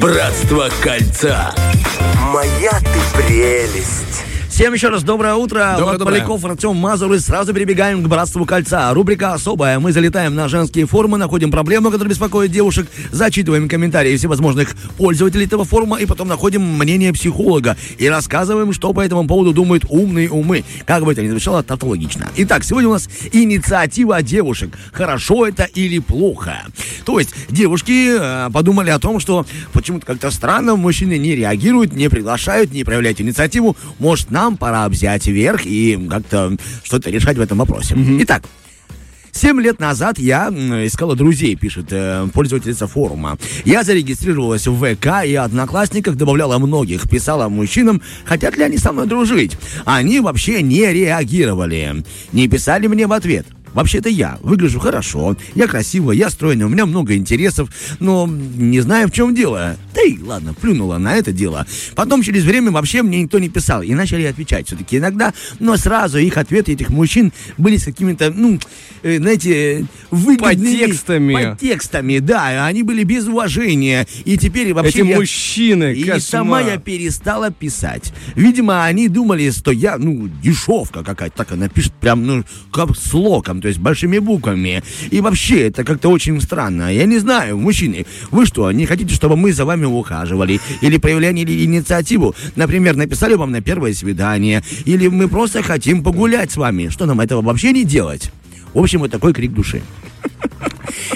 Братство кольца. Моя ты прелесть. Всем еще раз доброе утро. Доброе, Влад. Поляков, Артем Мазур. И сразу перебегаем к Братству Кольца. Рубрика особая. Мы залетаем на женские форумы, находим проблему, которая беспокоит девушек, зачитываем комментарии всевозможных пользователей этого форума и потом находим мнение психолога и рассказываем, что по этому поводу думают умные умы. Как бы это ни звучало, тавтологично. Итак, сегодня у нас инициатива девушек. Хорошо это или плохо? То есть девушки э, подумали о том, что почему-то как-то странно мужчины не реагируют, не приглашают, не проявляют инициативу. Может, нам пора взять верх и как-то что-то решать в этом вопросе. Итак, Семь лет назад я искала друзей, пишет э, пользовательница форума. Я зарегистрировалась в ВК и Одноклассниках, добавляла многих, писала мужчинам, хотят ли они со мной дружить. Они вообще не реагировали, не писали мне в ответ. Вообще-то я выгляжу хорошо, я красивая, я стройная, у меня много интересов, но не знаю, в чем дело. Да и ладно, плюнула на это дело. Потом через время вообще мне никто не писал, и начали отвечать все-таки иногда, но сразу их ответы этих мужчин были с какими-то, ну, э, знаете, выгодными... Подтекстами. Подтекстами, да, они были без уважения, и теперь вообще... Эти я- мужчины, и кошмар. сама я перестала писать. Видимо, они думали, что я, ну, дешевка какая-то. Так она пишет прям, ну, как слогом, то есть большими буквами. И вообще, это как-то очень странно. Я не знаю, мужчины, вы что, не хотите, чтобы мы за вами ухаживали? Или проявляли инициативу? Например, написали вам на первое свидание? Или мы просто хотим погулять с вами? Что нам этого вообще не делать? В общем, вот такой крик души.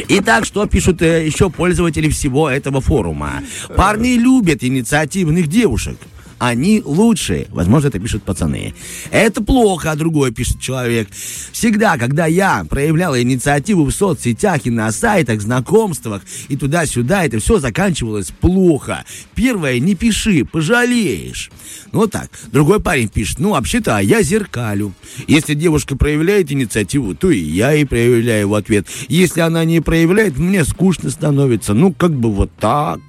Итак, что пишут э, еще пользователи всего этого форума? Парни любят инициативных девушек. Они лучшие. Возможно, это пишут пацаны. Это плохо, а другой пишет человек. Всегда, когда я проявляла инициативу в соцсетях и на сайтах, знакомствах и туда-сюда, это все заканчивалось плохо. Первое, не пиши, пожалеешь. Ну вот так. Другой парень пишет, ну вообще-то а я зеркалю. Если девушка проявляет инициативу, то и я и проявляю в ответ. Если она не проявляет, мне скучно становится. Ну как бы вот так.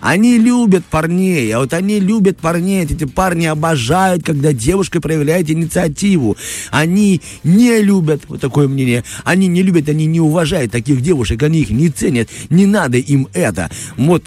Они любят парней, а вот они любят парней. Эти парни обожают, когда девушка проявляет инициативу. Они не любят, вот такое мнение, они не любят, они не уважают таких девушек, они их не ценят. Не надо им это. Вот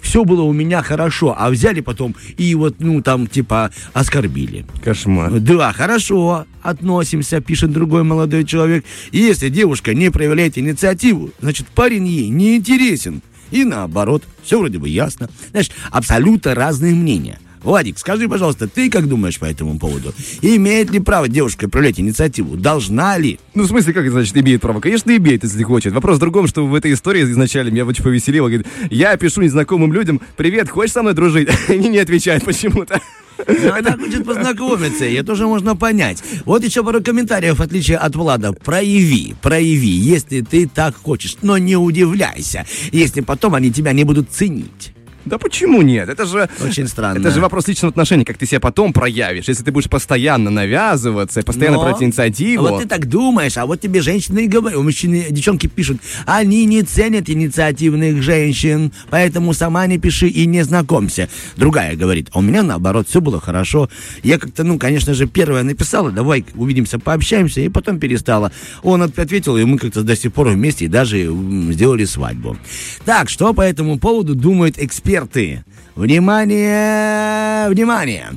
все было у меня хорошо, а взяли потом и вот, ну, там, типа, оскорбили. Кошмар. Да, хорошо, относимся, пишет другой молодой человек. И если девушка не проявляет инициативу, значит, парень ей не интересен. И наоборот, все вроде бы ясно. Знаешь, абсолютно разные мнения. Владик, скажи, пожалуйста, ты как думаешь по этому поводу? Имеет ли право девушка проявлять инициативу? Должна ли? Ну, в смысле, как значит, имеет право? Конечно, имеет, если хочет. Вопрос в другом, что в этой истории изначально меня очень повеселило. Говорит, я пишу незнакомым людям, привет, хочешь со мной дружить? Они не отвечают почему-то. Она хочет познакомиться, это тоже можно понять. Вот еще пару комментариев, в отличие от Влада. Прояви, прояви, если ты так хочешь, но не удивляйся, если потом они тебя не будут ценить. Да почему нет? Это же... Очень странно. Это же вопрос личного отношения, как ты себя потом проявишь. Если ты будешь постоянно навязываться, постоянно Но- проявлять инициативу. Вот ты так думаешь, а вот тебе женщины и говорят, мужчины, девчонки пишут, они не ценят инициативных женщин, поэтому сама не пиши и не знакомься. Другая говорит, а у меня наоборот, все было хорошо. Я как-то, ну, конечно же, первая написала, давай увидимся, пообщаемся, и потом перестала. Он от- ответил, и мы как-то до сих пор вместе и даже сделали свадьбу. Так, что по этому поводу думают эксперты? Внимание, внимание!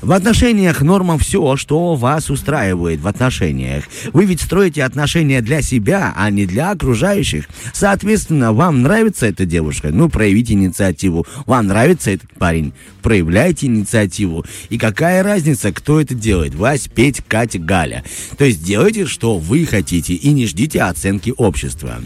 В отношениях норма все, что вас устраивает в отношениях. Вы ведь строите отношения для себя, а не для окружающих. Соответственно, вам нравится эта девушка? Ну, проявите инициативу. Вам нравится этот парень? Проявляйте инициативу. И какая разница, кто это делает? Вась, Петь, Катя, Галя. То есть делайте, что вы хотите, и не ждите оценки общества.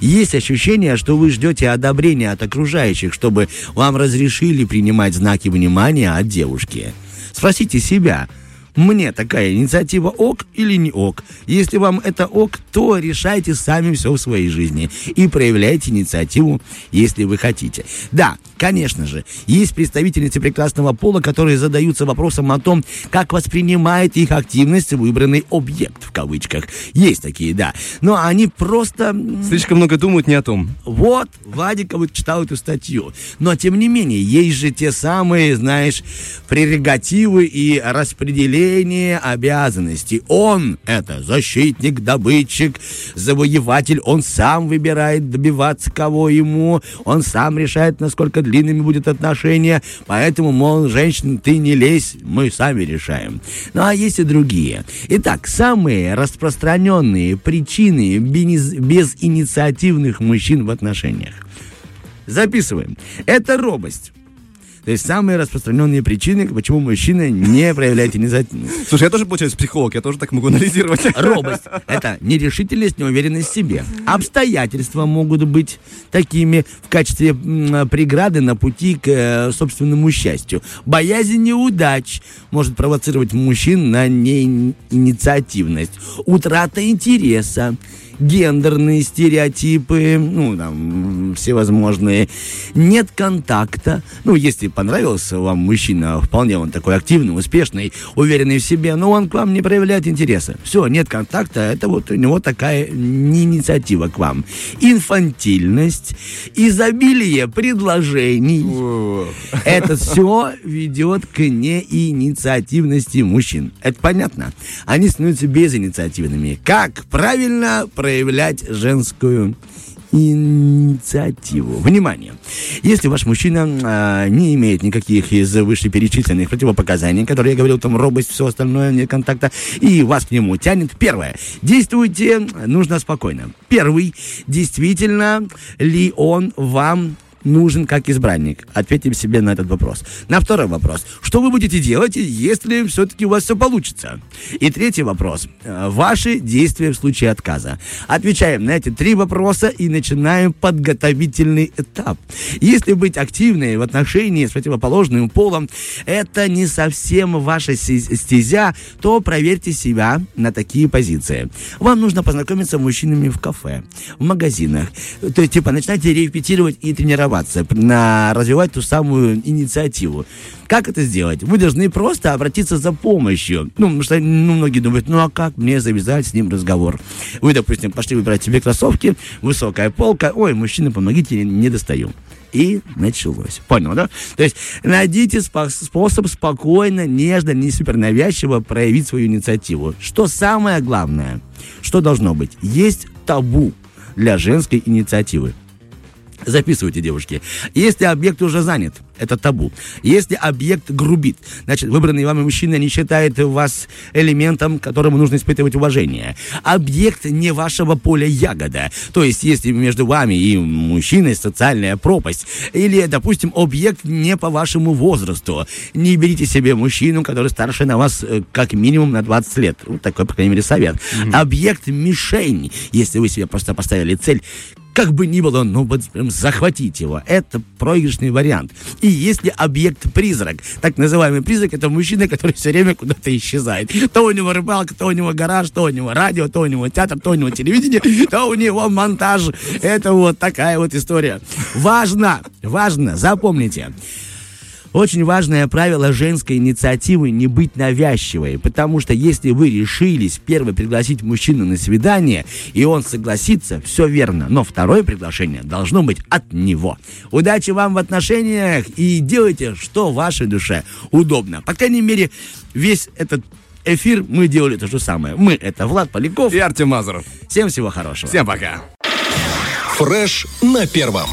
Есть ощущение, что вы ждете одобрения от окружающих, чтобы вам разрешили принимать знаки внимания от девушки. Спросите себя, мне такая инициатива ок или не ок? Если вам это ок, то решайте сами все в своей жизни и проявляйте инициативу, если вы хотите. Да, конечно же, есть представительницы прекрасного пола, которые задаются вопросом о том, как воспринимает их активность выбранный объект, в кавычках. Есть такие, да. Но они просто... Слишком много думают не о том. вот, Вадик вот читал эту статью. Но, тем не менее, есть же те самые, знаешь, прерогативы и распределение разделение обязанностей. Он — это защитник, добытчик, завоеватель. Он сам выбирает добиваться кого ему. Он сам решает, насколько длинными будет отношения. Поэтому, мол, женщина, ты не лезь, мы сами решаем. Ну, а есть и другие. Итак, самые распространенные причины без, безинициативных мужчин в отношениях. Записываем. Это робость. То есть самые распространенные причины, почему мужчина не проявляет инициативность. Слушай, я тоже, получается, психолог, я тоже так могу анализировать. Робость – это нерешительность, неуверенность в себе. Обстоятельства могут быть такими в качестве преграды на пути к э, собственному счастью. Боязнь неудач может провоцировать мужчин на неинициативность. Утрата интереса гендерные стереотипы, ну, там, всевозможные. Нет контакта. Ну, если понравился вам мужчина, вполне он такой активный, успешный, уверенный в себе, но он к вам не проявляет интереса. Все, нет контакта, это вот у него такая инициатива к вам. Инфантильность, изобилие предложений. Это все ведет к неинициативности мужчин. Это понятно? Они становятся безинициативными. Как правильно проявлять проявлять женскую инициативу. Внимание! Если ваш мужчина а, не имеет никаких из вышеперечисленных противопоказаний, которые я говорил, там робость, все остальное, нет контакта, и вас к нему тянет, первое, действуйте нужно спокойно. Первый, действительно ли он вам нужен как избранник? Ответим себе на этот вопрос. На второй вопрос. Что вы будете делать, если все-таки у вас все получится? И третий вопрос. Э, ваши действия в случае отказа. Отвечаем на эти три вопроса и начинаем подготовительный этап. Если быть активной в отношении с противоположным полом, это не совсем ваша стезя, то проверьте себя на такие позиции. Вам нужно познакомиться с мужчинами в кафе, в магазинах. То есть, типа, начинайте репетировать и тренироваться тренироваться, на развивать ту самую инициативу. Как это сделать? Вы должны просто обратиться за помощью. Ну, потому что ну, многие думают, ну а как мне завязать с ним разговор? Вы, допустим, пошли выбирать себе кроссовки, высокая полка, ой, мужчина, помогите, не достаю. И началось. Понял, да? То есть найдите спо- способ спокойно, нежно, не супер навязчиво проявить свою инициативу. Что самое главное, что должно быть? Есть табу для женской инициативы. Записывайте, девушки. Если объект уже занят, это табу. Если объект грубит, значит, выбранный вами мужчина не считает вас элементом, которому нужно испытывать уважение. Объект не вашего поля ягода. То есть, если между вами и мужчиной социальная пропасть, или, допустим, объект не по вашему возрасту, не берите себе мужчину, который старше на вас э, как минимум на 20 лет. Вот такой, по крайней мере, совет. Mm-hmm. Объект мишень, если вы себе просто поставили цель, как бы ни было, ну вот прям захватить его. Это проигрышный вариант. И если объект-призрак, так называемый призрак, это мужчина, который все время куда-то исчезает. То у него рыбалка, то у него гараж, то у него радио, то у него театр, то у него телевидение, то у него монтаж. Это вот такая вот история. Важно, важно, запомните. Очень важное правило женской инициативы не быть навязчивой, потому что если вы решились первый пригласить мужчину на свидание, и он согласится, все верно, но второе приглашение должно быть от него. Удачи вам в отношениях и делайте, что вашей душе удобно. По крайней мере, весь этот эфир мы делали то же самое. Мы — это Влад Поляков и Артем Мазуров. Всем всего хорошего. Всем пока. Фреш на первом.